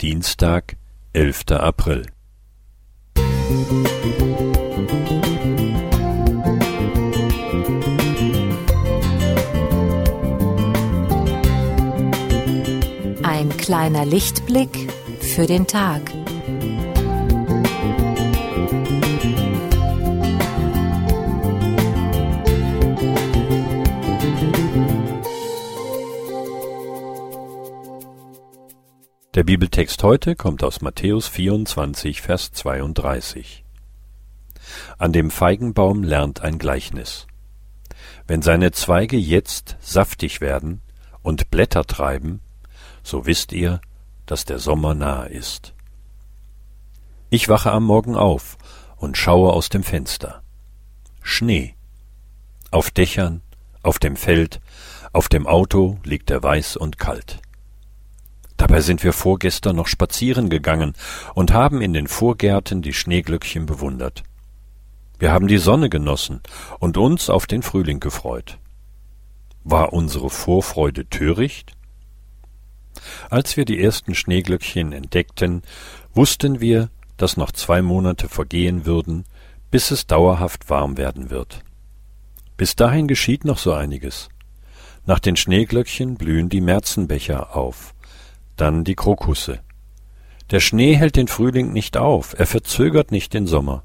Dienstag, elfter April. Ein kleiner Lichtblick für den Tag. Der Bibeltext heute kommt aus Matthäus 24, Vers 32. An dem Feigenbaum lernt ein Gleichnis. Wenn seine Zweige jetzt saftig werden und Blätter treiben, so wisst ihr, dass der Sommer nahe ist. Ich wache am Morgen auf und schaue aus dem Fenster. Schnee. Auf Dächern, auf dem Feld, auf dem Auto liegt er weiß und kalt. Dabei sind wir vorgestern noch spazieren gegangen und haben in den Vorgärten die Schneeglöckchen bewundert. Wir haben die Sonne genossen und uns auf den Frühling gefreut. War unsere Vorfreude töricht? Als wir die ersten Schneeglöckchen entdeckten, wussten wir, dass noch zwei Monate vergehen würden, bis es dauerhaft warm werden wird. Bis dahin geschieht noch so einiges. Nach den Schneeglöckchen blühen die Märzenbecher auf, dann die Krokusse. Der Schnee hält den Frühling nicht auf, er verzögert nicht den Sommer.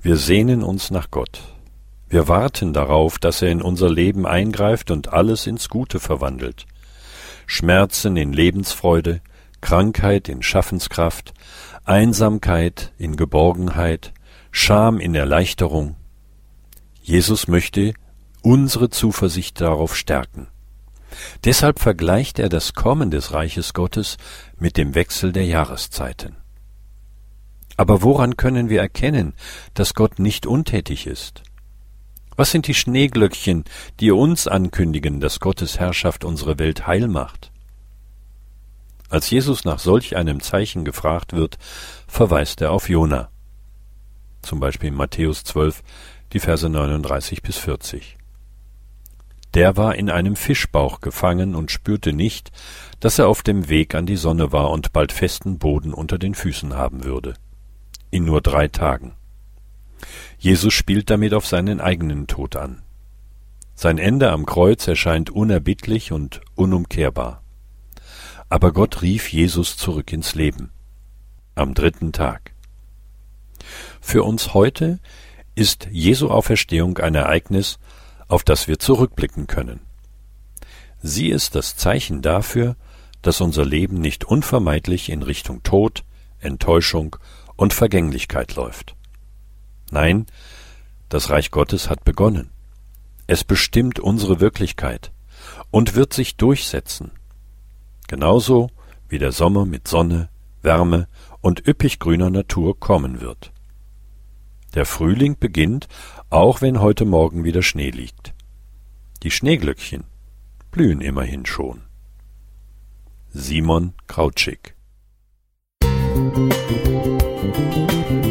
Wir sehnen uns nach Gott. Wir warten darauf, dass er in unser Leben eingreift und alles ins Gute verwandelt. Schmerzen in Lebensfreude, Krankheit in Schaffenskraft, Einsamkeit in Geborgenheit, Scham in Erleichterung. Jesus möchte unsere Zuversicht darauf stärken. Deshalb vergleicht er das Kommen des Reiches Gottes mit dem Wechsel der Jahreszeiten. Aber woran können wir erkennen, dass Gott nicht untätig ist? Was sind die Schneeglöckchen, die uns ankündigen, dass Gottes Herrschaft unsere Welt heil macht? Als Jesus nach solch einem Zeichen gefragt wird, verweist er auf Jona. Zum Beispiel in Matthäus 12, die Verse 39 bis 40. Der war in einem Fischbauch gefangen und spürte nicht, dass er auf dem Weg an die Sonne war und bald festen Boden unter den Füßen haben würde. In nur drei Tagen. Jesus spielt damit auf seinen eigenen Tod an. Sein Ende am Kreuz erscheint unerbittlich und unumkehrbar. Aber Gott rief Jesus zurück ins Leben. Am dritten Tag. Für uns heute ist Jesu Auferstehung ein Ereignis, auf das wir zurückblicken können. Sie ist das Zeichen dafür, dass unser Leben nicht unvermeidlich in Richtung Tod, Enttäuschung und Vergänglichkeit läuft. Nein, das Reich Gottes hat begonnen. Es bestimmt unsere Wirklichkeit und wird sich durchsetzen. Genauso wie der Sommer mit Sonne, Wärme und üppig grüner Natur kommen wird. Der Frühling beginnt, auch wenn heute Morgen wieder Schnee liegt. Die Schneeglöckchen blühen immerhin schon. Simon Krautschik Musik